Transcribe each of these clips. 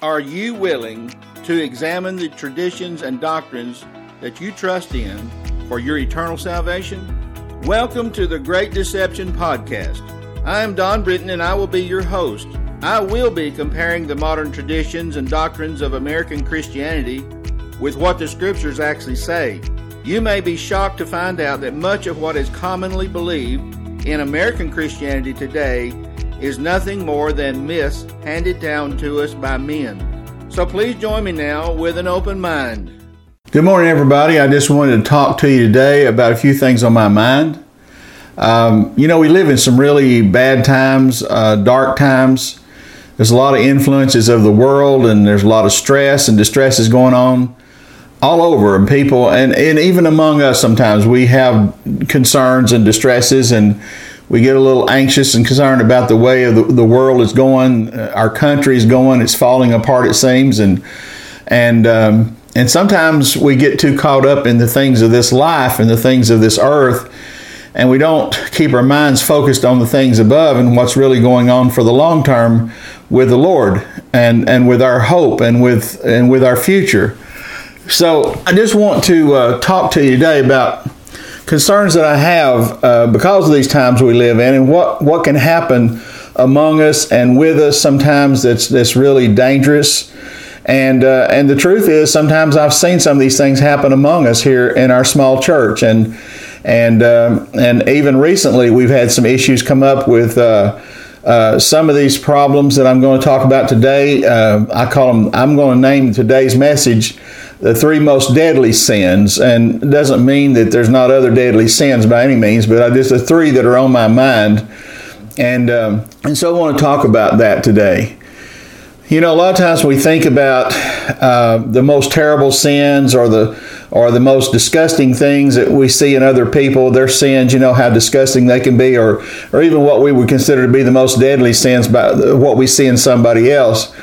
Are you willing to examine the traditions and doctrines that you trust in for your eternal salvation? Welcome to the Great Deception Podcast. I am Don Britton and I will be your host. I will be comparing the modern traditions and doctrines of American Christianity with what the scriptures actually say. You may be shocked to find out that much of what is commonly believed in American Christianity today is nothing more than myths handed down to us by men. So please join me now with an open mind. Good morning, everybody. I just wanted to talk to you today about a few things on my mind. Um, you know, we live in some really bad times, uh, dark times. There's a lot of influences of the world, and there's a lot of stress and distresses going on all over and people and, and even among us sometimes we have concerns and distresses and we get a little anxious and concerned about the way the, the world is going, uh, our country is going, it's falling apart, it seems, and and um, and sometimes we get too caught up in the things of this life and the things of this earth, and we don't keep our minds focused on the things above and what's really going on for the long term with the Lord and and with our hope and with and with our future. So I just want to uh, talk to you today about concerns that I have uh, because of these times we live in and what, what can happen among us and with us sometimes that's, that's really dangerous. And, uh, and the truth is, sometimes I've seen some of these things happen among us here in our small church. And, and, um, and even recently, we've had some issues come up with uh, uh, some of these problems that I'm going to talk about today. Uh, I call them, I'm going to name today's message the three most deadly sins, and doesn't mean that there's not other deadly sins by any means, but just the three that are on my mind, and um, and so I want to talk about that today. You know, a lot of times we think about uh, the most terrible sins or the or the most disgusting things that we see in other people, their sins. You know how disgusting they can be, or or even what we would consider to be the most deadly sins by what we see in somebody else.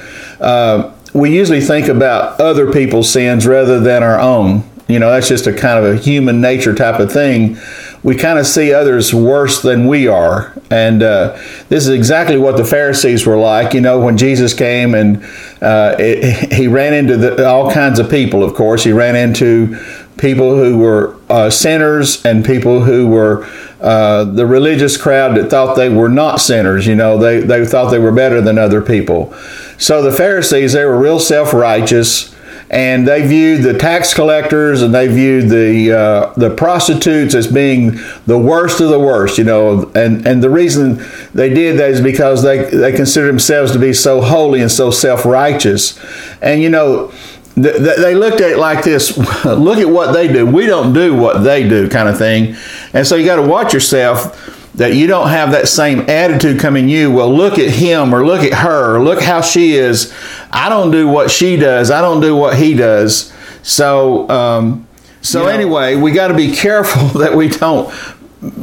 Uh, we usually think about other people's sins rather than our own. You know, that's just a kind of a human nature type of thing. We kind of see others worse than we are. And uh, this is exactly what the Pharisees were like. You know, when Jesus came and uh, it, he ran into the, all kinds of people, of course. He ran into people who were uh, sinners and people who were uh, the religious crowd that thought they were not sinners. You know, they, they thought they were better than other people. So the Pharisees, they were real self righteous. And they viewed the tax collectors and they viewed the uh, the prostitutes as being the worst of the worst, you know. And and the reason they did that is because they they considered themselves to be so holy and so self righteous. And you know, they looked at it like this look at what they do. We don't do what they do kind of thing. And so you got to watch yourself that you don't have that same attitude coming you well look at him or look at her or look how she is. I don't do what she does. I don't do what he does. So um, so you know, anyway we got to be careful that we don't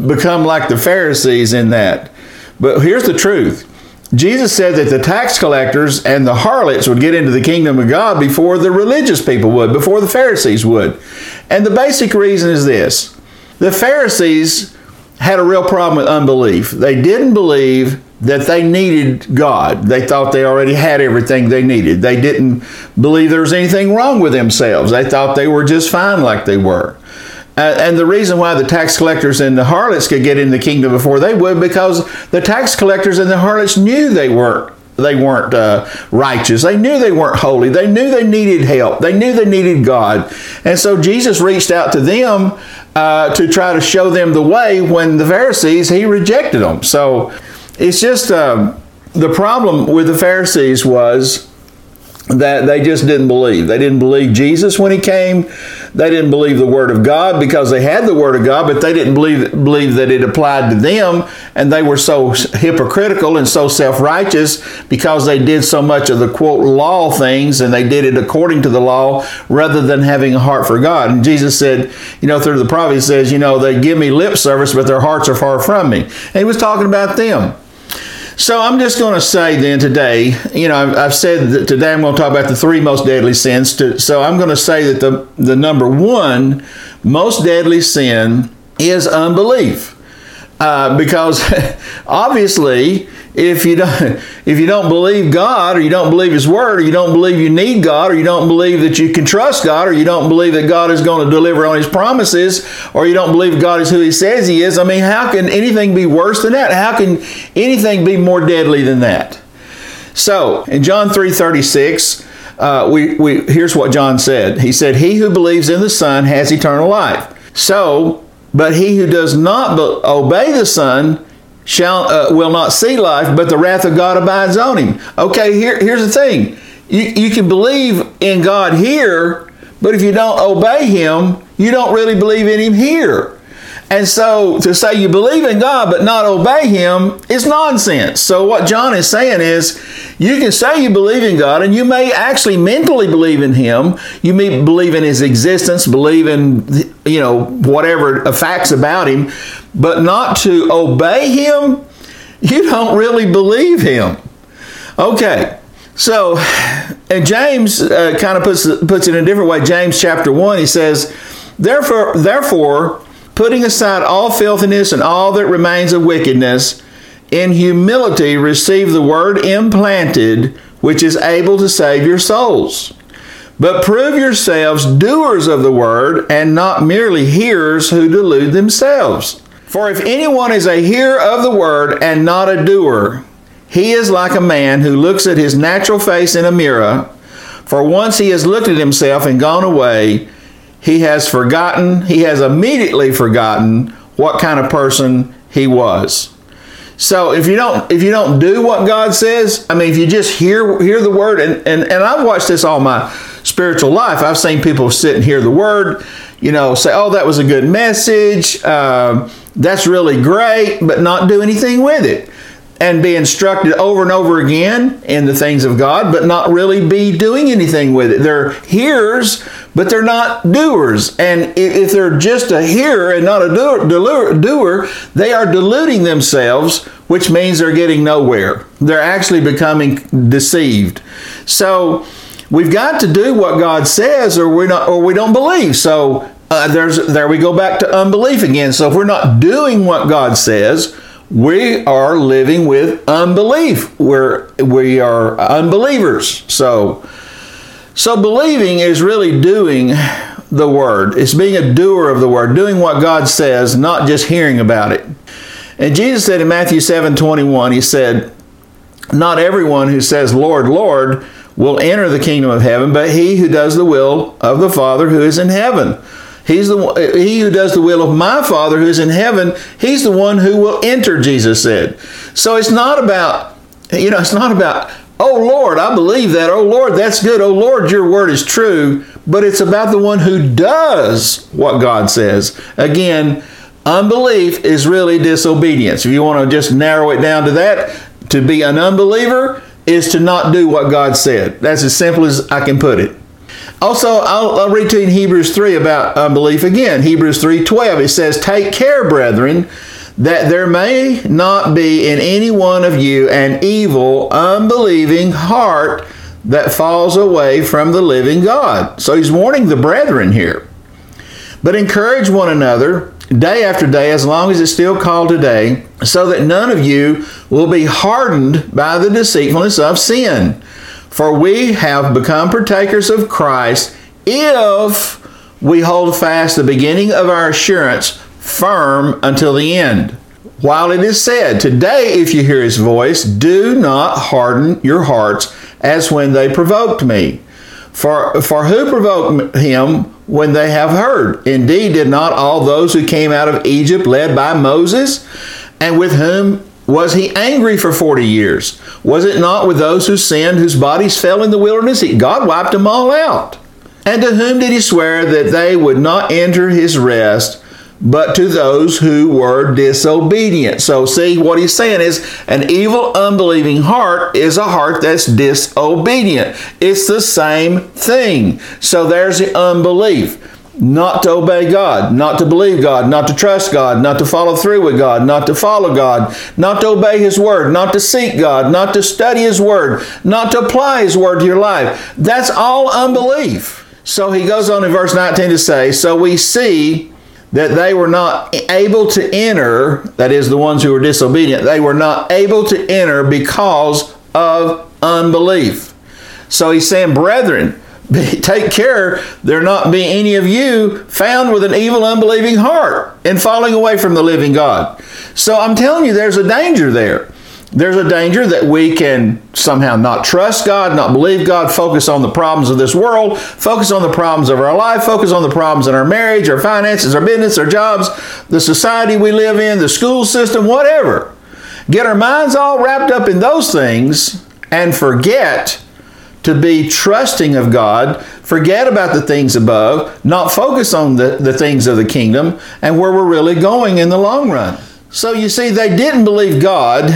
become like the pharisees in that. But here's the truth Jesus said that the tax collectors and the harlots would get into the kingdom of God before the religious people would, before the Pharisees would. And the basic reason is this the Pharisees had a real problem with unbelief. They didn't believe that they needed God. They thought they already had everything they needed. They didn't believe there was anything wrong with themselves. They thought they were just fine like they were. Uh, and the reason why the tax collectors and the harlots could get in the kingdom before they would, because the tax collectors and the harlots knew they weren't they weren't uh, righteous. They knew they weren't holy. They knew they needed help. They knew they needed God. And so Jesus reached out to them uh, to try to show them the way when the Pharisees, he rejected them. So it's just um, the problem with the Pharisees was that they just didn't believe. They didn't believe Jesus when he came. They didn't believe the word of God because they had the word of God, but they didn't believe believe that it applied to them, and they were so hypocritical and so self-righteous because they did so much of the quote law things and they did it according to the law rather than having a heart for God. And Jesus said, you know, through the prophet he says, you know, they give me lip service, but their hearts are far from me. And he was talking about them. So I'm just going to say then today, you know, I've, I've, said that today I'm going to talk about the three most deadly sins. To, so I'm going to say that the, the number one most deadly sin is unbelief. Uh, because obviously, if you don't if you don't believe God, or you don't believe His Word, or you don't believe you need God, or you don't believe that you can trust God, or you don't believe that God is going to deliver on His promises, or you don't believe God is who He says He is, I mean, how can anything be worse than that? How can anything be more deadly than that? So in John three thirty six. Uh, we, we here's what John said. He said, "He who believes in the Son has eternal life." So, but he who does not be- obey the Son shall uh, will not see life, but the wrath of God abides on him. Okay, here, here's the thing: you, you can believe in God here, but if you don't obey Him, you don't really believe in Him here. And so to say you believe in God but not obey Him is nonsense. So what John is saying is you can say you believe in God and you may actually mentally believe in Him. You may believe in His existence, believe in, you know, whatever facts about Him, but not to obey Him, you don't really believe Him. Okay. So, and James uh, kind of puts puts it in a different way. James chapter one, he says, "Therefore, therefore, putting aside all filthiness and all that remains of wickedness, in humility receive the word implanted, which is able to save your souls. But prove yourselves doers of the word, and not merely hearers who delude themselves. For if anyone is a hearer of the word and not a doer, he is like a man who looks at his natural face in a mirror. For once he has looked at himself and gone away, he has forgotten, he has immediately forgotten what kind of person he was. So if you don't if you don't do what God says, I mean if you just hear hear the word and and, and I've watched this all my spiritual life. I've seen people sit and hear the word, you know, say, "Oh, that was a good message. Uh, that's really great," but not do anything with it and be instructed over and over again in the things of God, but not really be doing anything with it. They're hearers, but they're not doers. And if they're just a hearer and not a doer, doer, they are deluding themselves, which means they're getting nowhere. They're actually becoming deceived. So we've got to do what God says, or we not, or we don't believe. So uh, there's there we go back to unbelief again. So if we're not doing what God says, we are living with unbelief. We're we are unbelievers. So so believing is really doing the word. It's being a doer of the word, doing what God says, not just hearing about it. And Jesus said in Matthew 7 21, he said, Not everyone who says, Lord, Lord, will enter the kingdom of heaven, but he who does the will of the Father who is in heaven. He's the eh, he who does the will of my Father who is in heaven. He's the one who will enter. Jesus said. So it's not about you know it's not about oh Lord I believe that oh Lord that's good oh Lord your word is true. But it's about the one who does what God says. Again, unbelief is really disobedience. If you want to just narrow it down to that, to be an unbeliever is to not do what God said. That's as simple as I can put it. Also, I'll, I'll, read to you in Hebrews 3 about unbelief again. Hebrews 3.12, it says, Take care, brethren, that there may not be in any one of you an evil, unbelieving heart that falls away from the living God. So he's warning the brethren here. But encourage one another day after day, as long as it's still called today, so that none of you will be hardened by the deceitfulness of sin. For we have become partakers of Christ if we hold fast the beginning of our assurance firm until the end. While it is said, Today, if you hear his voice, do not harden your hearts as when they provoked me. For, for who provoked him when they have heard? Indeed, did not all those who came out of Egypt led by Moses, and with whom was he angry for 40 years? Was it not with those who sinned, whose bodies fell in the wilderness? God wiped them all out. And to whom did he swear that they would not enter his rest, but to those who were disobedient? So, see, what he's saying is an evil, unbelieving heart is a heart that's disobedient. It's the same thing. So, there's the unbelief not to obey God, not to believe God, not to trust God, not to follow through with God, not to follow God, not to obey His Word, not to seek God, not to study His Word, not to apply His Word to your life. That's all unbelief. So he goes on in verse 19 to say, So we see that they were not able to enter, that is, the ones who were disobedient, they were not able to enter because of unbelief. So he's saying, Brethren, take care there not be any of you found with an evil, unbelieving heart and falling away from the living God. So I'm telling you, there's a danger there. There's a danger that we can somehow not trust God, not believe God, focus on the problems of this world, focus on the problems of our life, focus on the problems in our marriage, our finances, our business, our jobs, the society we live in, the school system, whatever. Get our minds all wrapped up in those things and forget to be trusting of God, forget about the things above, not focus on the, the things of the kingdom and where we're really going in the long run. So you see, they didn't believe God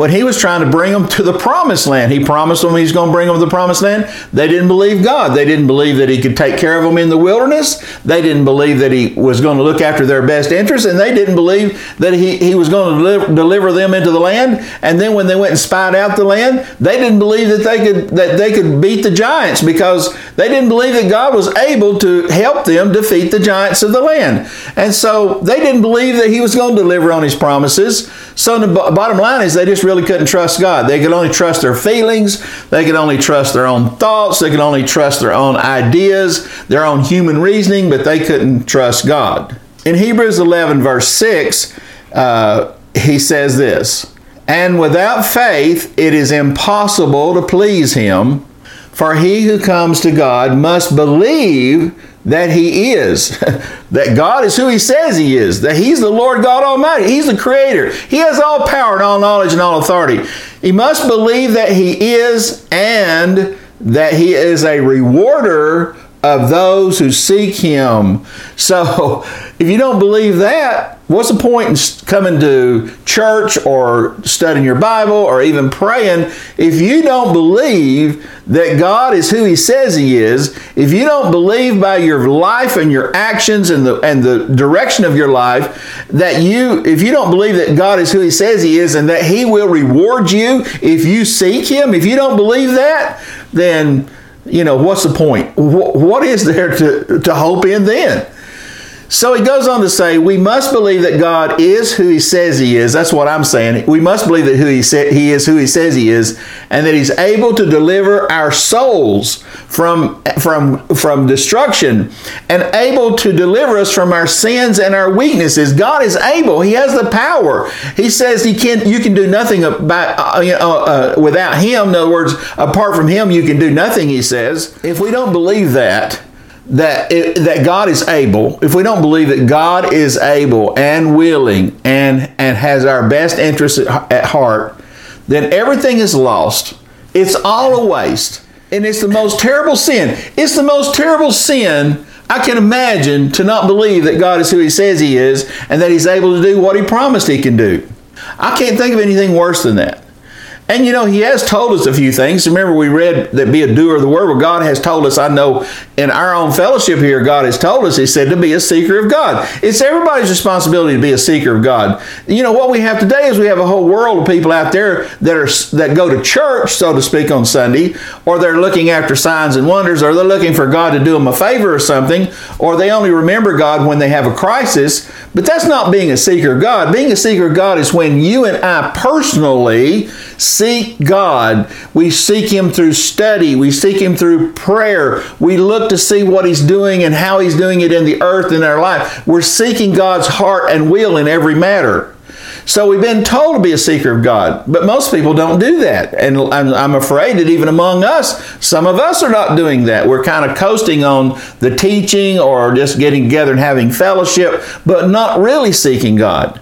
when he was trying to bring them to the promised land. He promised them he's going to bring them to the promised land. They didn't believe God. They didn't believe that he could take care of them in the wilderness. They didn't believe that he was going to look after their best interests. And they didn't believe that he, he was going to deliver, deliver them into the land. And then when they went and spied out the land, they didn't believe that they could, that they could beat the giants because they didn't believe that God was able to help them defeat the giants of the land. And so they didn't believe that he was going to deliver on his promises. So the bottom line is they just really couldn't trust God. They could only trust their feelings. They could only trust their own thoughts. They could only trust their own ideas, their own human reasoning, but they couldn't trust God. In Hebrews 11, verse 6, uh, he says this And without faith, it is impossible to please him, for he who comes to God must believe that he is, that God is who he says he is, that he's the Lord God Almighty, he's the creator, he has all power and all knowledge and all authority. He must believe that he is and that he is a rewarder of those who seek him. So, if you don't believe that, what's the point in coming to church or studying your Bible or even praying if you don't believe that God is who he says he is? If you don't believe by your life and your actions and the and the direction of your life that you if you don't believe that God is who he says he is and that he will reward you if you seek him, if you don't believe that, then you know, what's the point? What is there to, to hope in then? So he goes on to say, we must believe that God is who he says he is. That's what I'm saying. We must believe that who he, he is who he says he is, and that he's able to deliver our souls from, from, from destruction and able to deliver us from our sins and our weaknesses. God is able. He has the power. He says he can, you can do nothing about, uh, know, uh, without him. In other words, apart from him, you can do nothing, he says. If we don't believe that, that it, that God is able, if we don't believe that God is able and willing and and has our best interests at, at heart, then everything is lost. It's all a waste. And it's the most terrible sin. It's the most terrible sin I can imagine to not believe that God is who he says he is and that he's able to do what he promised he can do. I can't think of anything worse than that. And you know, he has told us a few things. Remember, we read that be a doer of the word. Well, God has told us, I know in our own fellowship here, God has told us, He said to be a seeker of God. It's everybody's responsibility to be a seeker of God. You know, what we have today is we have a whole world of people out there that are that go to church, so to speak, on Sunday, or they're looking after signs and wonders, or they're looking for God to do them a favor or something, or they only remember God when they have a crisis. But that's not being a seeker of God. Being a seeker of God is when you and I personally seek God. We seek Him through study. We seek Him through prayer. We look to see what He's doing and how He's doing it in the earth in our life. We're seeking God's heart and will in every matter. So we've been told to be a seeker of God, but most people don't do that. And I'm, afraid that even among us, some of us are not doing that. We're kind of coasting on the teaching or just getting together and having fellowship, but not really seeking God.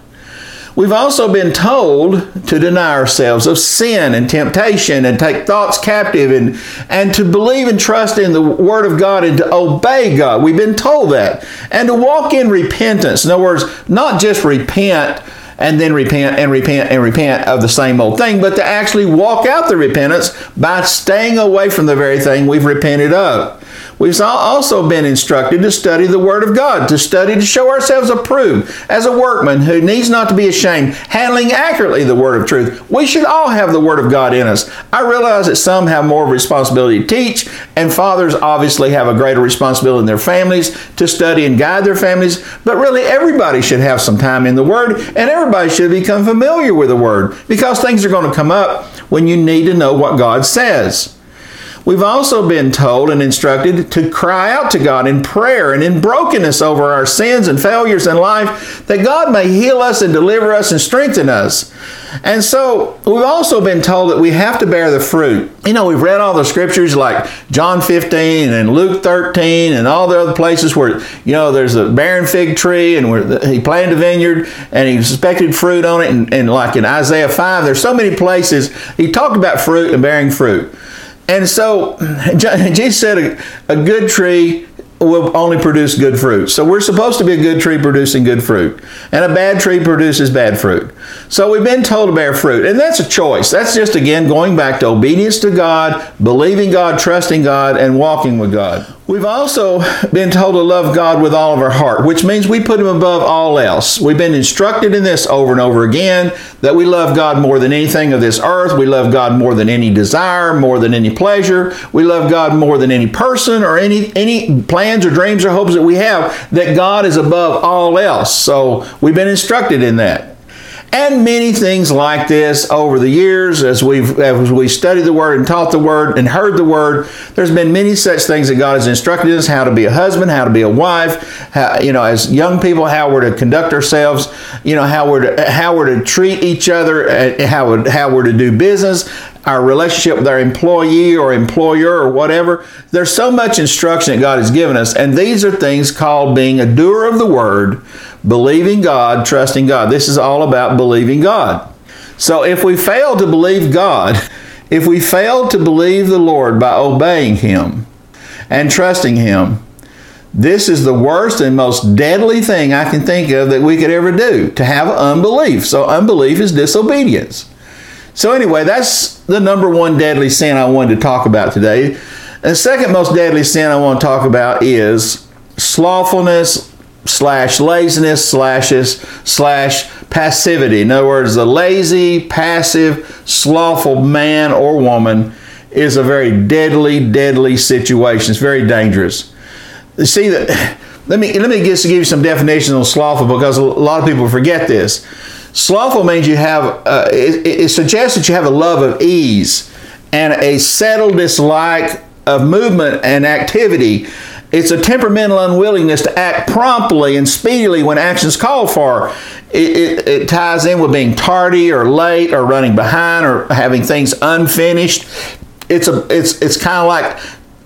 We've also been told to deny ourselves of sin and temptation and take thoughts captive and, and to believe and trust in the Word of God and to obey God. We've been told that. And to walk in repentance. In other words, not just repent and then repent and repent and repent of the same old thing, but to actually walk out the repentance by staying away from the very thing we've repented of. We've also been instructed to study the Word of God, to study to show ourselves approved as a workman who needs not to be ashamed, handling accurately the Word of truth. We should all have the Word of God in us. I realize that some have more responsibility to teach, and fathers obviously have a greater responsibility in their families to study and guide their families, but really everybody should have some time in the Word, and everybody should become familiar with the Word because things are going to come up when you need to know what God says. We've also been told and instructed to cry out to God in prayer and in brokenness over our sins and failures in life that God may heal us and deliver us and strengthen us. And so we've also been told that we have to bear the fruit. You know, we've read all the scriptures like John 15 and Luke 13 and all the other places where, you know, there's a barren fig tree and where he planted a vineyard and he suspected fruit on it. And, and like in Isaiah 5, there's so many places he talked about fruit and bearing fruit. And so Jesus said a, a good tree will only produce good fruit. So we're supposed to be a good tree producing good fruit. And a bad tree produces bad fruit. So we've been told to bear fruit. And that's a choice. That's just, again, going back to obedience to God, believing God, trusting God, and walking with God. We've also been told to love God with all of our heart, which means we put Him above all else. We've been instructed in this over and over again that we love God more than anything of this earth. We love God more than any desire, more than any pleasure. We love God more than any person or any, any plans or dreams or hopes that we have, that God is above all else. So we've been instructed in that and many things like this over the years as we've as we studied the word and taught the word and heard the word there's been many such things that god has instructed us how to be a husband how to be a wife how, you know as young people how we're to conduct ourselves you know how we're to how we're to treat each other uh, how, we're, how we're to do business our relationship with our employee or employer or whatever. There's so much instruction that God has given us, and these are things called being a doer of the word, believing God, trusting God. This is all about believing God. So if we fail to believe God, if we fail to believe the Lord by obeying Him and trusting Him, this is the worst and most deadly thing I can think of that we could ever do to have unbelief. So, unbelief is disobedience. So, anyway, that's the number one deadly sin I wanted to talk about today. The second most deadly sin I want to talk about is slothfulness slash laziness slashes slash passivity. In other words, a lazy, passive, slothful man or woman is a very deadly, deadly situation. It's very dangerous. You see that. Let me let me just give you some definitions on slothful because a lot of people forget this. Slothful means you have, uh, it, it suggests that you have a love of ease and a settled dislike of movement and activity. It's a temperamental unwillingness to act promptly and speedily when actions call for. It, it, it, ties in with being tardy or late or running behind or having things unfinished. It's a it's it's kind of like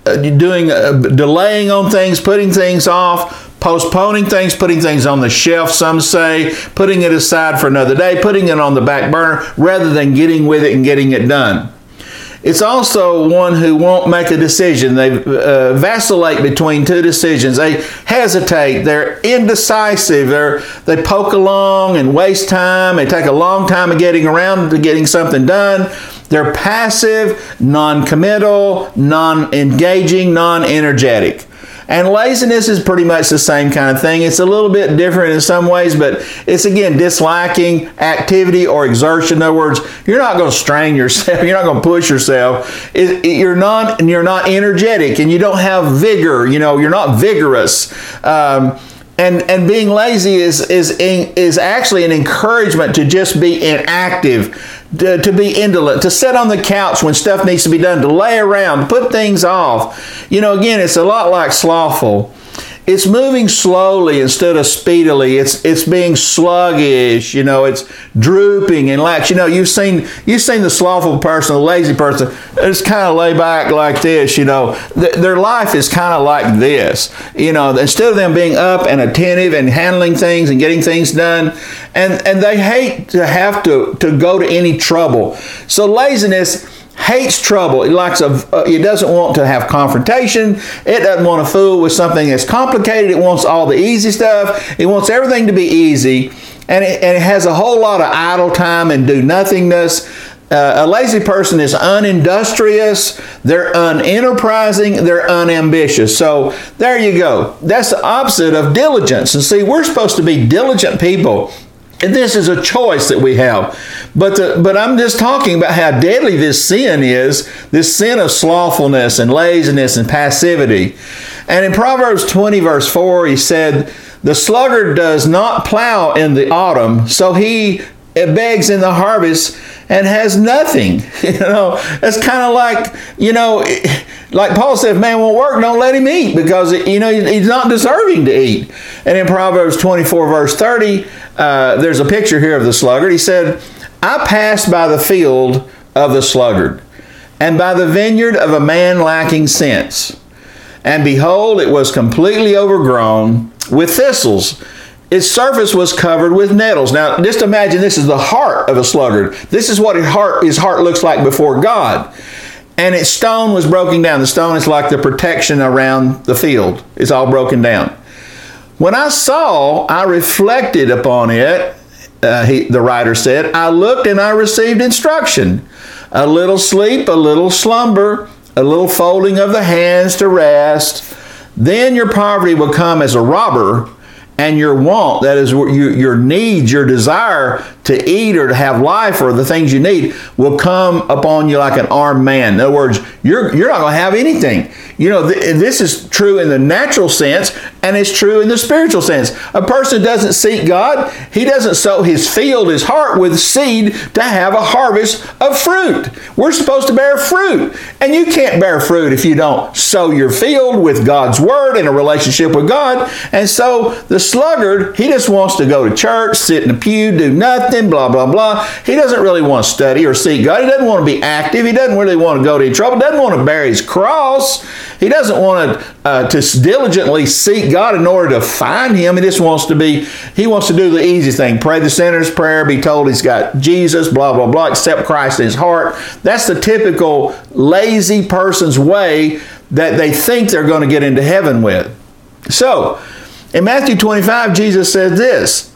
uh, doing uh, delaying on things, putting things off, postponing things, putting things on the shelf, some say, putting it aside for another day, putting it on the back burner rather than getting with it and getting it done. It's also one who won't make a decision. They uh, vacillate between two decisions. They hesitate. They're indecisive. They're, they poke along and waste time. They take a long time of getting around to getting something done. They're passive, non committal, non engaging, non energetic. And laziness is pretty much the same kind of thing. It's a little bit different in some ways, but it's again disliking activity or exertion. In other words, you're not going to strain yourself. You're not going to push yourself. It, it, you're not, and you're not energetic, and you don't have vigor. You know, you're not vigorous. Um, and and being lazy is is is actually an encouragement to just be inactive to, be indolent, to sit on the couch when stuff needs to be done, to lay around, put things off. You know, again, it's a lot like slothful it's moving slowly instead of speedily. It's it's being sluggish. You know, it's drooping and lax. You know, you've seen you've seen the slothful person, the lazy person. It's kind of lay back like this. You know, Th- their life is kind of like this. You know, instead of them being up and attentive and handling things and getting things done, and and they hate to have to to go to any trouble. So laziness hates trouble. It likes a. Uh, it doesn't want to have confrontation. It doesn't want to fool with something that's complicated. It wants all the easy stuff. It wants everything to be easy. and it, and it has a whole lot of idle time and do nothingness. Uh, a lazy person is unindustrious, they're unenterprising, they're unambitious. So there you go. That's the opposite of diligence. And see, we're supposed to be diligent people. And this is a choice that we have. But, the, but I'm just talking about how deadly this sin is this sin of slothfulness and laziness and passivity. And in Proverbs 20, verse 4, he said, The sluggard does not plow in the autumn, so he begs in the harvest and has nothing. You know, it's kind of like, you know, like Paul said, if man won't work, don't let him eat because, you know, he's not deserving to eat. And in Proverbs 24, verse 30, uh, there's a picture here of the sluggard. He said, I passed by the field of the sluggard and by the vineyard of a man lacking sense. And behold, it was completely overgrown with thistles its surface was covered with nettles. Now, just imagine this is the heart of a sluggard. This is what his heart, his heart looks like before God. And its stone was broken down. The stone is like the protection around the field, it's all broken down. When I saw, I reflected upon it, uh, he, the writer said, I looked and I received instruction. A little sleep, a little slumber, a little folding of the hands to rest. Then your poverty will come as a robber and your want, that is your, your needs, your desire to eat or to have life or the things you need will come upon you like an armed man. In other words, you're, you're not going to have anything. You know, th- this is true in the natural sense and it's true in the spiritual sense. A person doesn't seek God, he doesn't sow his field, his heart with seed to have a harvest of fruit. We're supposed to bear fruit. And you can't bear fruit if you don't sow your field with God's word and a relationship with God. And so the sluggard, he just wants to go to church, sit in a pew, do nothing nothing, blah, blah, blah. He doesn't really want to study or seek God. He doesn't want to be active. He doesn't really want to go to any trouble. He doesn't want to bear his cross. He doesn't want to, uh, to diligently seek God in order to find him. He just wants to be, he wants to do the easy thing. Pray the sinner's prayer, be told he's got Jesus, blah, blah, blah, accept Christ in his heart. That's the typical lazy person's way that they think they're going to get into heaven with. So, in Matthew 25, Jesus said this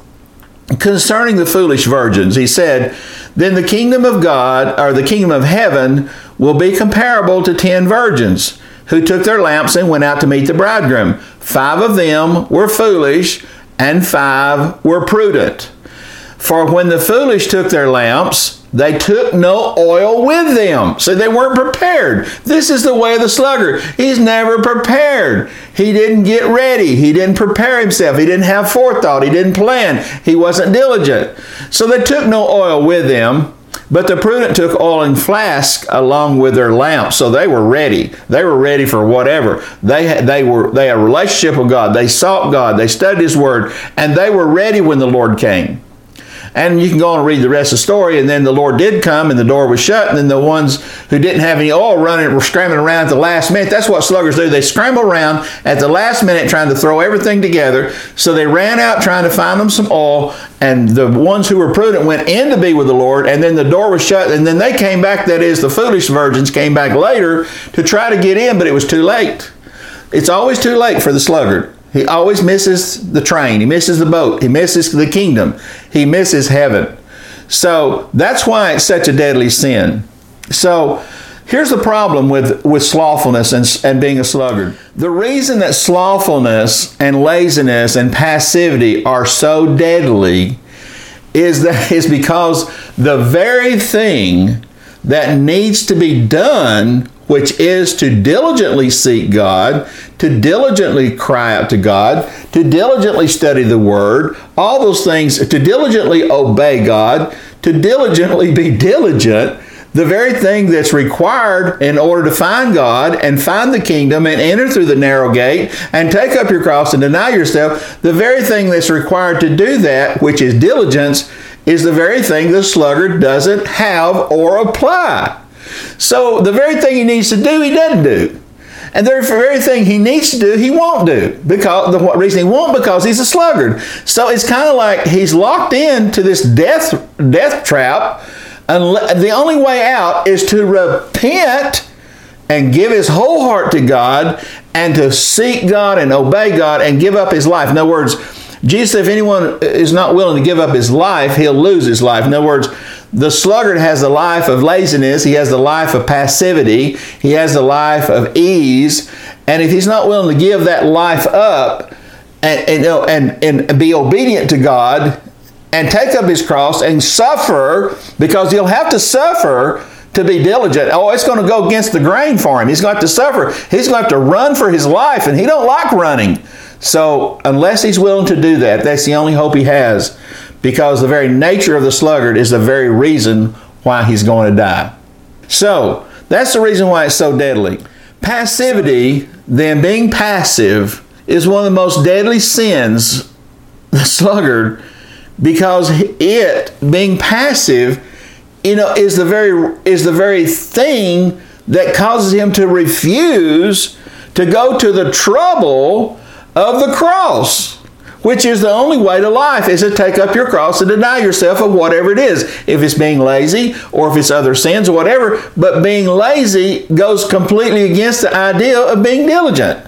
concerning the foolish virgins, he said, Then the kingdom of God, or the kingdom of heaven, will be comparable to ten virgins who took their lamps and went out to meet the bridegroom. Five of them were foolish, and five were prudent. For when the foolish took their lamps, they took no oil with them, so they weren't prepared. This is the way of the sluggard. He's never prepared. He didn't get ready. He didn't prepare himself. He didn't have forethought. He didn't plan. He wasn't diligent. So they took no oil with them. But the prudent took oil in flask along with their lamps, so they were ready. They were ready for whatever. They they were they had a relationship with God. They sought God. They studied His Word, and they were ready when the Lord came. And you can go on and read the rest of the story. And then the Lord did come and the door was shut. And then the ones who didn't have any oil running were scrambling around at the last minute. That's what sluggards do. They scramble around at the last minute trying to throw everything together. So they ran out trying to find them some oil. And the ones who were prudent went in to be with the Lord. And then the door was shut. And then they came back, that is, the foolish virgins came back later to try to get in, but it was too late. It's always too late for the sluggard. He always misses the train. He misses the boat. He misses the kingdom. He misses heaven. So that's why it's such a deadly sin. So here's the problem with, with slothfulness and, and being a sluggard. The reason that slothfulness and laziness and passivity are so deadly is that is because the very thing that needs to be done which is to diligently seek God, to diligently cry out to God, to diligently study the Word, all those things, to diligently obey God, to diligently be diligent, the very thing that's required in order to find God and find the kingdom and enter through the narrow gate and take up your cross and deny yourself, the very thing that's required to do that, which is diligence, is the very thing the sluggard doesn't have or apply. So the very thing he needs to do, he doesn't do. And the very thing he needs to do, he won't do. Because the reason he won't, because he's a sluggard. So it's kind of like he's locked into this death death trap. And the only way out is to repent and give his whole heart to God and to seek God and obey God and give up his life. In other words, Jesus if anyone is not willing to give up his life, he'll lose his life. In other words, the sluggard has the life of laziness, he has the life of passivity, he has the life of ease, and if he's not willing to give that life up and, and, and, and be obedient to God and take up his cross and suffer, because he'll have to suffer to be diligent. Oh, it's going to go against the grain for him. He's going to have to suffer. He's going to have to run for his life, and he don't like running. So unless he's willing to do that, that's the only hope he has, because the very nature of the sluggard is the very reason why he's going to die. So that's the reason why it's so deadly. Passivity, then being passive, is one of the most deadly sins, the sluggard, because it, being passive, you know, is the very is the very thing that causes him to refuse to go to the trouble of the cross, which is the only way to life, is to take up your cross and deny yourself of whatever it is. If it's being lazy or if it's other sins or whatever, but being lazy goes completely against the idea of being diligent.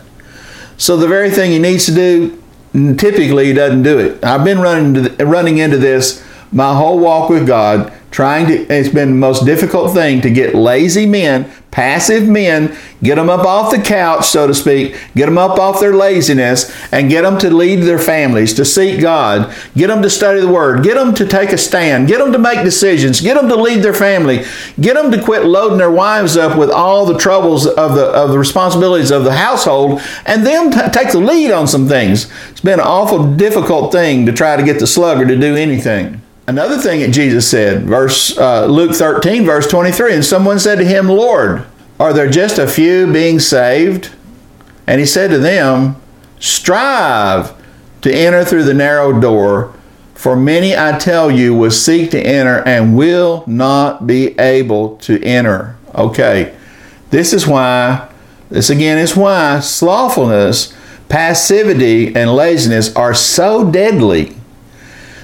So the very thing he needs to do, typically he doesn't do it. I've been running into, running into this my whole walk with God trying to it's been the most difficult thing to get lazy men passive men get them up off the couch so to speak. Get them up off their laziness and get them to lead their families to seek god. Get them to study the word. Get them to take a stand. Get them to make decisions. Get them to lead their family. Get them to quit loading their wives up with all the troubles of the of the responsibilities of the household and then t- take the lead on some things. It's been an awful difficult thing to try to get the sluggard to do anything Another thing that Jesus said, verse uh, Luke 13, verse 23, and someone said to him, Lord, are there just a few being saved? And he said to them, Strive to enter through the narrow door, for many, I tell you, will seek to enter and will not be able to enter. Okay, this is why, this again is why slothfulness, passivity, and laziness are so deadly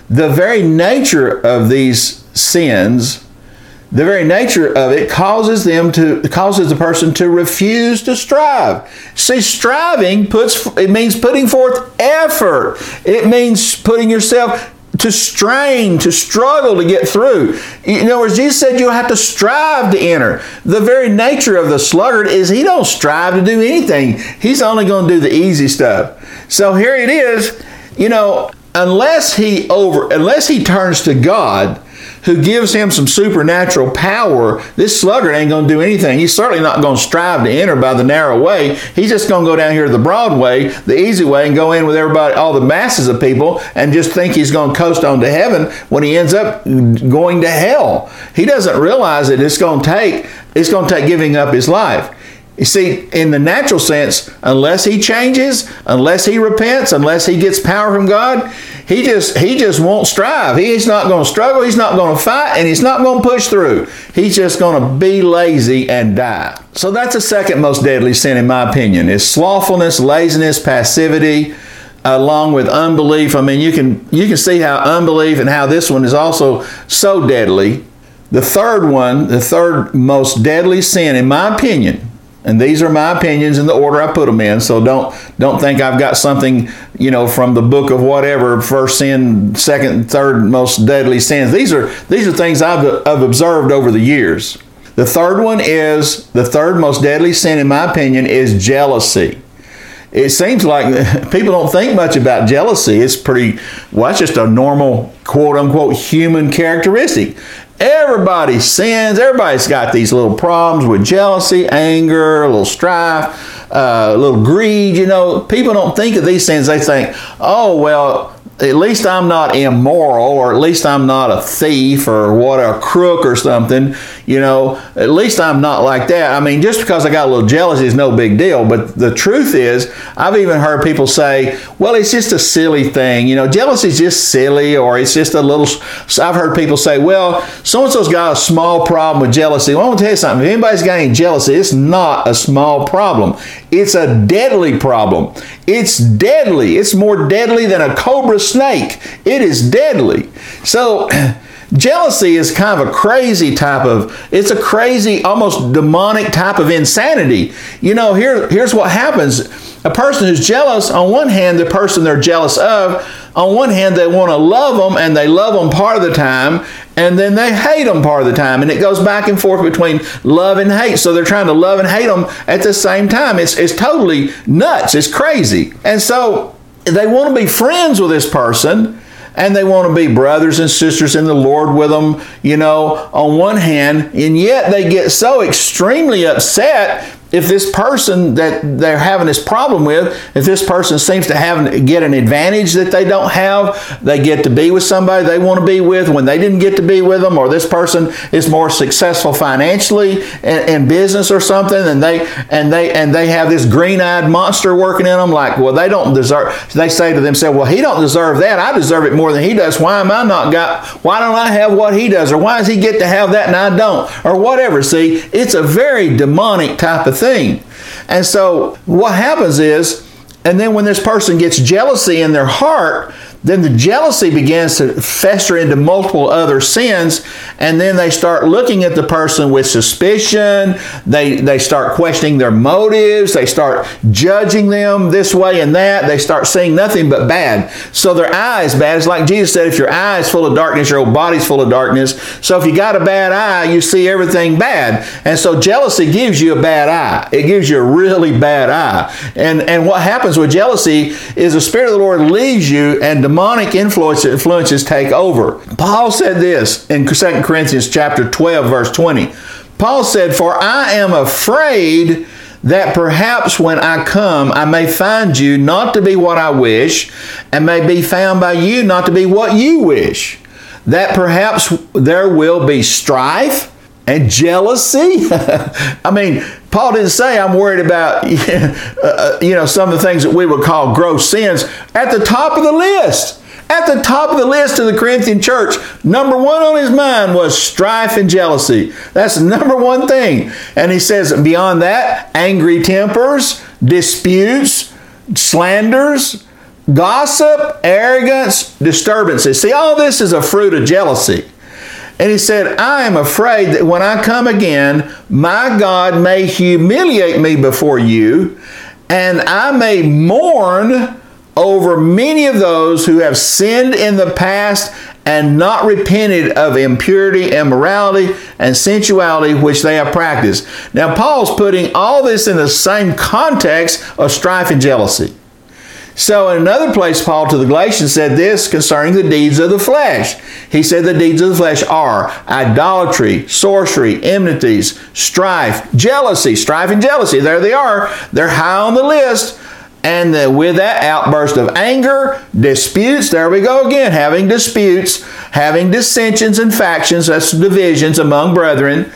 the very nature of these sins, the very nature of it causes them to causes the person to refuse to strive. See, striving puts it means putting forth effort. It means putting yourself to strain, to struggle to get through. In other words, Jesus said you have to strive to enter. The very nature of the sluggard is he don't strive to do anything. He's only going to do the easy stuff. So here it is, you know, unless he over unless he turns to God who gives him some supernatural power, this sluggard ain't going to do anything. He's certainly not going to strive to enter by the narrow way. He's just going to go down here the broad way, the easy way, and go in with everybody, all the masses of people, and just think he's going to coast on to heaven when he ends up going to hell. He doesn't realize that it's going to take it's going to take giving up his life. You see, in the natural sense, unless he changes, unless he repents, unless he gets power from God, he just he just won't strive. He's not going to struggle. He's not going to fight, and he's not going to push through. He's just going to be lazy and die. So that's the second most deadly sin, in my opinion, is slothfulness, laziness, passivity, along with unbelief. I mean, you can you can see how unbelief and how this one is also so deadly. The third one, the third most deadly sin, in my opinion, and these are my opinions in the order I put them in. So don't don't think I've got something you know from the book of whatever first sin, second, third most deadly sins. These are these are things I've, I've observed over the years. The third one is the third most deadly sin in my opinion is jealousy. It seems like people don't think much about jealousy. It's pretty well, it's just a normal quote unquote human characteristic. Everybody sins. Everybody's got these little problems with jealousy, anger, a little strife, uh, a little greed. You know, people don't think of these things. They think, oh, well, at least I'm not immoral, or at least I'm not a thief, or what a crook or something. You know, at least I'm not like that. I mean, just because I got a little jealousy is no big deal. But the truth is, I've even heard people say, "Well, it's just a silly thing." You know, jealousy is just silly, or it's just a little. I've heard people say, "Well, so and so's got a small problem with jealousy." Well, I want to tell you something. If anybody's got any jealousy, it's not a small problem. It's a deadly problem. It's deadly. It's more deadly than a cobra snake. It is deadly. So, jealousy is kind of a crazy type of it's a crazy almost demonic type of insanity you know here here's what happens A person who's jealous, on one hand, the person they're jealous of, on one hand, they want to love them and they love them part of the time, and then they hate them part of the time. And it goes back and forth between love and hate. So they're trying to love and hate them at the same time. It's, it's totally nuts. It's crazy. And so they want to be friends with this person and they want to be brothers and sisters in the Lord with them, you know, on one hand, and yet they get so extremely upset if this person that they're having this problem with, if this person seems to have get an advantage that they don't have, they get to be with somebody they want to be with when they didn't get to be with them, or this person is more successful financially in, in business or something, and they and they and they have this green-eyed monster working in them, like, well, they don't deserve. They say to themselves, well, he don't deserve that. I deserve it more than he does. Why am I not got? Why don't I have what he does, or why does he get to have that and I don't, or whatever? See, it's a very demonic type of thing thing. And so what happens is, and then when this person gets jealousy in their heart, then the jealousy begins to fester into multiple other sins and then they start looking at the person with suspicion. They they start questioning their motives. They start judging them this way and that. They start seeing nothing but bad. So their eye is bad. It's like jesus said if your eye is full of darkness your whole body's full of darkness. So if you got a bad eye you see everything bad. And so jealousy gives you a bad eye. It gives you a really bad eye. And and what happens with jealousy is the spirit of the lord leaves you and demonic influences take over. Paul said this in 2 Corinthians chapter 12 verse 20. Paul said, "For I am afraid that perhaps when I come I may find you not to be what I wish, and may be found by you not to be what you wish. That perhaps there will be strife and jealousy." I mean, Paul didn't say I'm worried about uh, you know some of the things that we would call gross sins. At the top of the list, at the top of the list of the Corinthian church, number one on his mind was strife and jealousy. That's the number one thing. And he says beyond that, angry tempers, disputes, slanders, gossip, arrogance, disturbances. See, all this is a fruit of jealousy. And he said, I am afraid that when I come again, my God may humiliate me before you, and I may mourn over many of those who have sinned in the past and not repented of impurity, immorality, and sensuality which they have practiced. Now, Paul's putting all this in the same context of strife and jealousy. So, in another place, Paul to the Galatians said this concerning the deeds of the flesh. He said the deeds of the flesh are idolatry, sorcery, enmities, strife, jealousy, strife and jealousy. There they are. They're high on the list. And the, with that outburst of anger, disputes, there we go again, having disputes, having dissensions and factions, that's divisions among brethren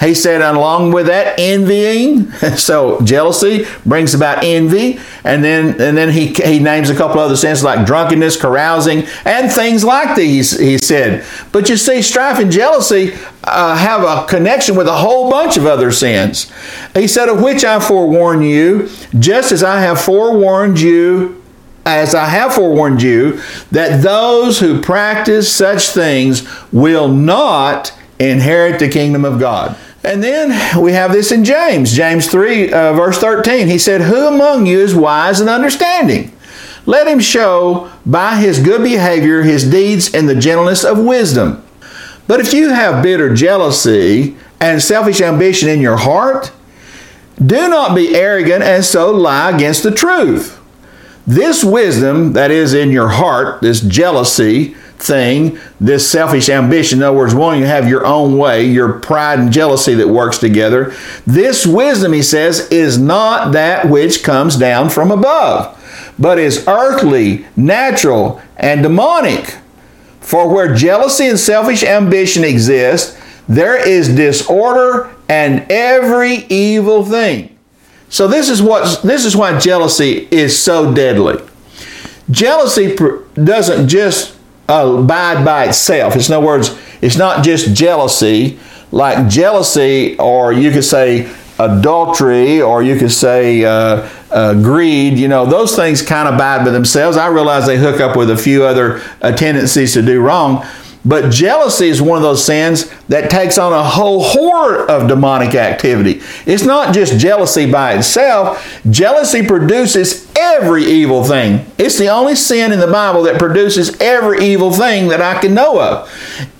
he said, along with that, envying. so jealousy brings about envy. And then, and then he, he names a couple other sins like drunkenness, carousing, and things like these, he said. But you see, strife and jealousy uh, have a connection with a whole bunch of other sins. He said, Of which I forewarn you, just as I have forewarned you as I have forewarned you, that those who practice such things will not inherit the kingdom of God. And then we have this in James, James 3, uh, verse 13. He said, Who among you is wise and understanding? Let him show by his good behavior his deeds in the gentleness of wisdom. But if you have bitter jealousy and selfish ambition in your heart, do not be arrogant and so lie against the truth. This wisdom that is in your heart, this jealousy, thing, this selfish ambition, in other words, wanting to have your own way, your pride and jealousy that works together. This wisdom, he says, is not that which comes down from above, but is earthly, natural, and demonic. For where jealousy and selfish ambition exist, there is disorder and every evil thing. So this is what this is why jealousy is so deadly. Jealousy doesn't just abide by itself. It's in other words, it's not just jealousy, like jealousy, or you could say adultery, or you could say uh, uh, greed. You know, those things kind of abide by themselves. I realize they hook up with a few other uh, tendencies to do wrong. But jealousy is one of those sins that takes on a whole horde of demonic activity. It's not just jealousy by itself, jealousy produces every evil thing. It's the only sin in the Bible that produces every evil thing that I can know of.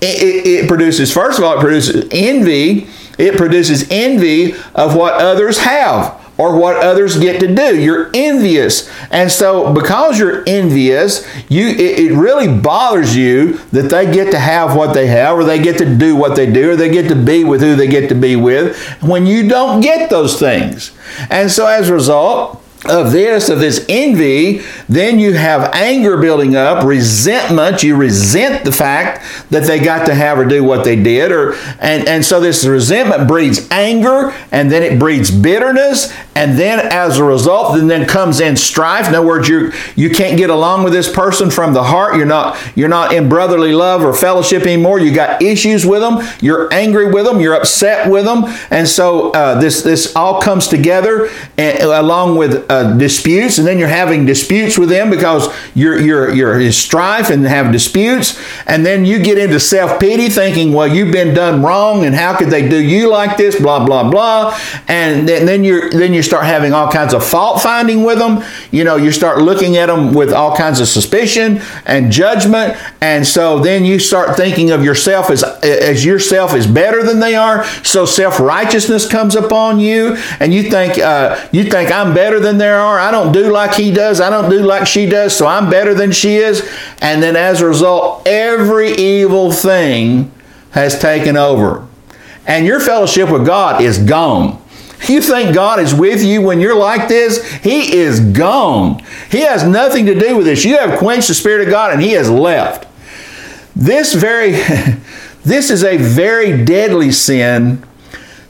It, it, it produces, first of all, it produces envy. It produces envy of what others have or what others get to do. You're envious. And so because you're envious, you it, it, really bothers you that they get to have what they have or they get to do what they do or they get to be with who they get to be with when you don't get those things. And so as a result, of this, of this envy, then you have anger building up, resentment. You resent the fact that they got to have or do what they did, or and, and so this resentment breeds anger, and then it breeds bitterness, and then as a result, then then comes in strife. In other words, you you can't get along with this person from the heart. You're not you're not in brotherly love or fellowship anymore. You got issues with them. You're angry with them. You're upset with them, and so uh, this this all comes together, and, along with uh, disputes, and then you're having disputes with them because you're you're you're in strife and have disputes, and then you get into self pity, thinking, well, you've been done wrong, and how could they do you like this? Blah blah blah, and then, then you then you start having all kinds of fault finding with them. You know, you start looking at them with all kinds of suspicion and judgment, and so then you start thinking of yourself as as yourself is better than they are. So self righteousness comes upon you, and you think uh, you think I'm better than they are. I don't do like he does. I don't do like she does. So I'm better than she is. And then as a result, every evil thing has taken over. And your fellowship with God is gone. You think God is with you when you're like this? He is gone. He has nothing to do with this. You have quenched the Spirit of God and He has left. This very, this is a very deadly sin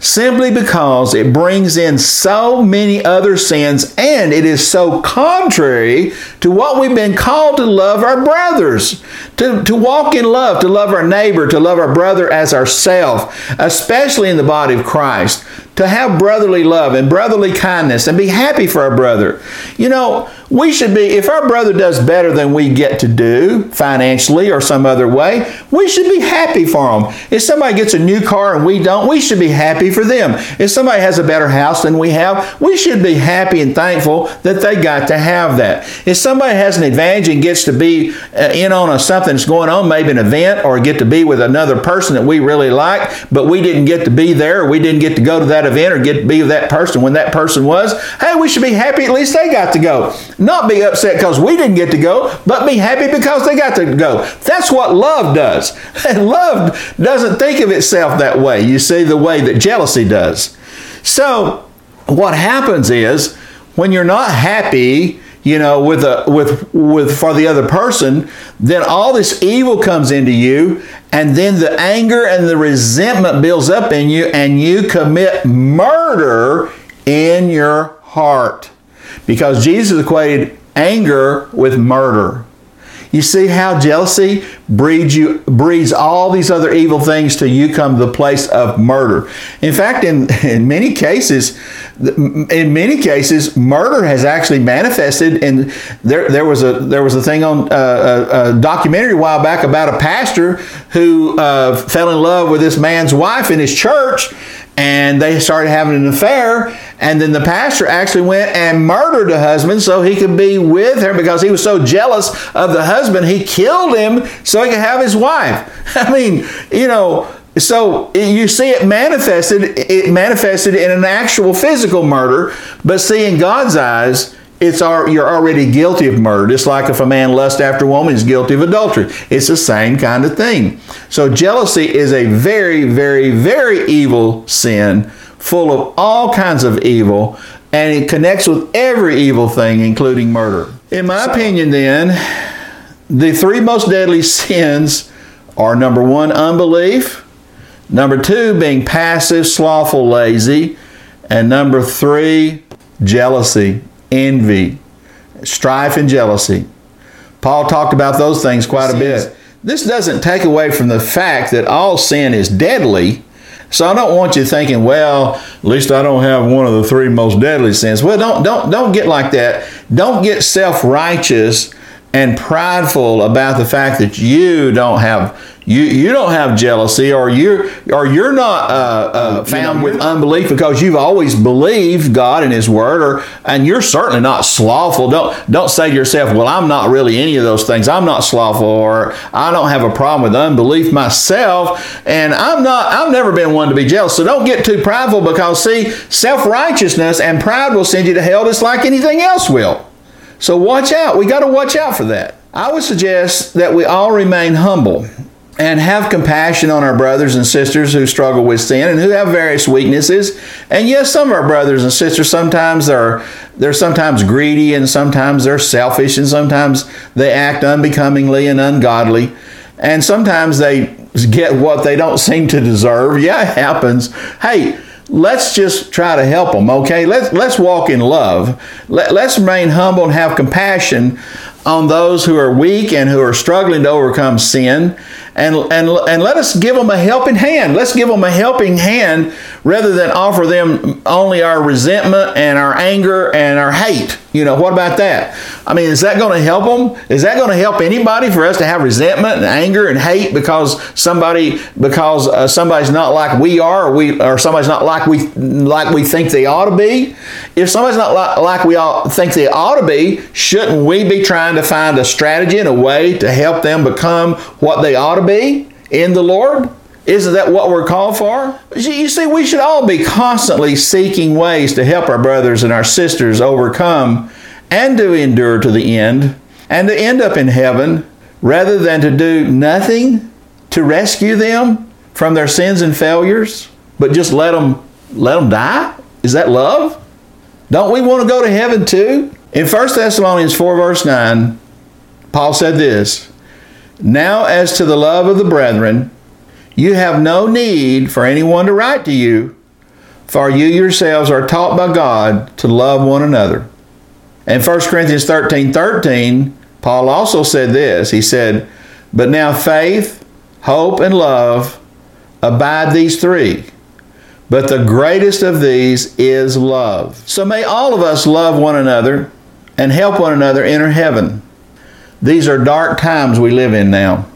simply because it brings in so many other sins and it is so contrary to what we've been called to love our brothers, to, to walk in love, to love our neighbor, to love our brother as ourself, especially in the body of Christ, to have brotherly love and brotherly kindness and be happy for our brother. You know, we should be, if our brother does better than we get to do financially or some other way, we should be happy for them. If somebody gets a new car and we don't, we should be happy for them. If somebody has a better house than we have, we should be happy and thankful that they got to have that. If somebody has an advantage and gets to be uh, in on a, something that's going on, maybe an event, or get to be with another person that we really like, but we didn't get to be there, or we didn't get to go to that event or get to be that person when that person was, hey, we should be happy at least they got to go. Not be upset because we didn't get to go, but be happy because they got to go. That's what love does. And love doesn't think of itself that way. You see, the way that jealousy does. So, what happens is when you're not happy, you know, with a with with for the other person, then all this evil comes into you, and then the anger and the resentment builds up in you, and you commit murder in your heart because Jesus equated anger with murder. You see how jealousy breeds you breeds all these other evil things till you come to the place of murder. In fact, in, in many cases, in many cases, murder has actually manifested. And there, there was a there was a thing on uh, a, a, documentary a while back about a pastor who uh, fell in love with this man's wife in his church, and they started having an affair and then the pastor actually went and murdered the husband so he could be with her because he was so jealous of the husband he killed him so he could have his wife i mean you know so you see it manifested it manifested in an actual physical murder but see in god's eyes it's you're already guilty of murder. It's like if a man lusts after a woman, he's guilty of adultery. It's the same kind of thing. So jealousy is a very, very, very evil sin, full of all kinds of evil, and it connects with every evil thing, including murder. In my opinion, then, the three most deadly sins are number one, unbelief, number two, being passive, slothful, lazy, and number three, jealousy envy, strife, and jealousy. Paul talked about those things quite a bit. This doesn't take away from the fact that all sin is deadly. So I don't want you thinking, well, at least I don't have one of the three most deadly sins. Well, don't don't don't get like that. Don't get self-righteous and prideful about the fact that you don't have You, you don't have jealousy, or you're or you're not uh, uh, found with unbelief because you've always believed God and His Word, or and you're certainly not slothful. Don't don't say to yourself, "Well, I'm not really any of those things. I'm not slothful, or I don't have a problem with unbelief myself, and I'm not. I've never been one to be jealous. So don't get too prideful because see, self righteousness and pride will send you to hell just like anything else will. So watch out. We got to watch out for that. I would suggest that we all remain humble and have compassion on our brothers and sisters who struggle with sin and who have various weaknesses. And yes, some of our brothers and sisters sometimes are they're sometimes greedy and sometimes they're selfish and sometimes they act unbecomingly and ungodly. And sometimes they get what they don't seem to deserve. Yeah, it happens. Hey, let's just try to help them, okay? Let's, let's walk in love. Let, let's remain humble and have compassion on those who are weak and who are struggling to overcome sin and, and, and let us give them a helping hand. Let's give them a helping hand rather than offer them only our resentment and our anger and our hate. You know, what about that? I mean, is that going to help them? Is that going to help anybody for us to have resentment and anger and hate because somebody because uh, somebody's not like we are, or we or somebody's not like we like we think they ought to be? If somebody's not like, like we all think they ought to be, shouldn't we be trying to find a strategy and a way to help them become what they ought to be in the Lord? Isn't that what we're called for? You see, we should all be constantly seeking ways to help our brothers and our sisters overcome and to endure to the end and to end up in heaven rather than to do nothing to rescue them from their sins and failures, but just let them let them die? Is that love? Don't we want to go to heaven too? In 1 Thessalonians 4 verse 9, Paul said this, "Now as to the love of the brethren, you have no need for anyone to write to you, for you yourselves are taught by God to love one another. And 1 Corinthians 13 13, Paul also said this. He said, But now faith, hope, and love abide these three. But the greatest of these is love. So may all of us love one another and help one another enter heaven. These are dark times we live in now.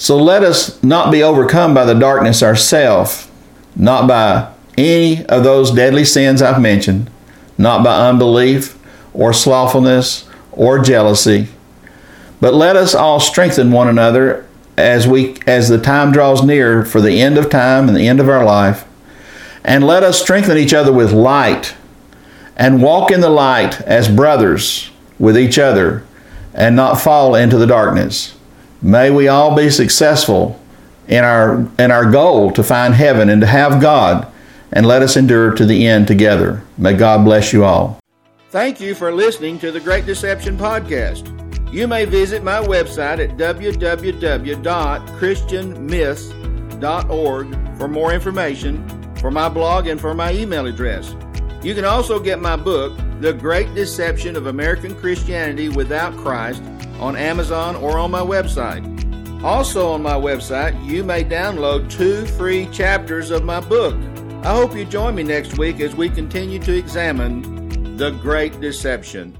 So let us not be overcome by the darkness ourselves, not by any of those deadly sins I've mentioned, not by unbelief or slothfulness or jealousy, but let us all strengthen one another as we as the time draws near for the end of time and the end of our life. And let us strengthen each other with light and walk in the light as brothers with each other and not fall into the darkness. May we all be successful in our in our goal to find heaven and to have God and let us endure to the end together. May God bless you all. Thank you for listening to the Great Deception podcast. You may visit my website at www.christianmyths.org for more information, for my blog, and for my email address. You can also get my book, The Great Deception of American Christianity Without Christ on Amazon or on my website. Also, on my website, you may download two free chapters of my book. I hope you join me next week as we continue to examine the Great Deception.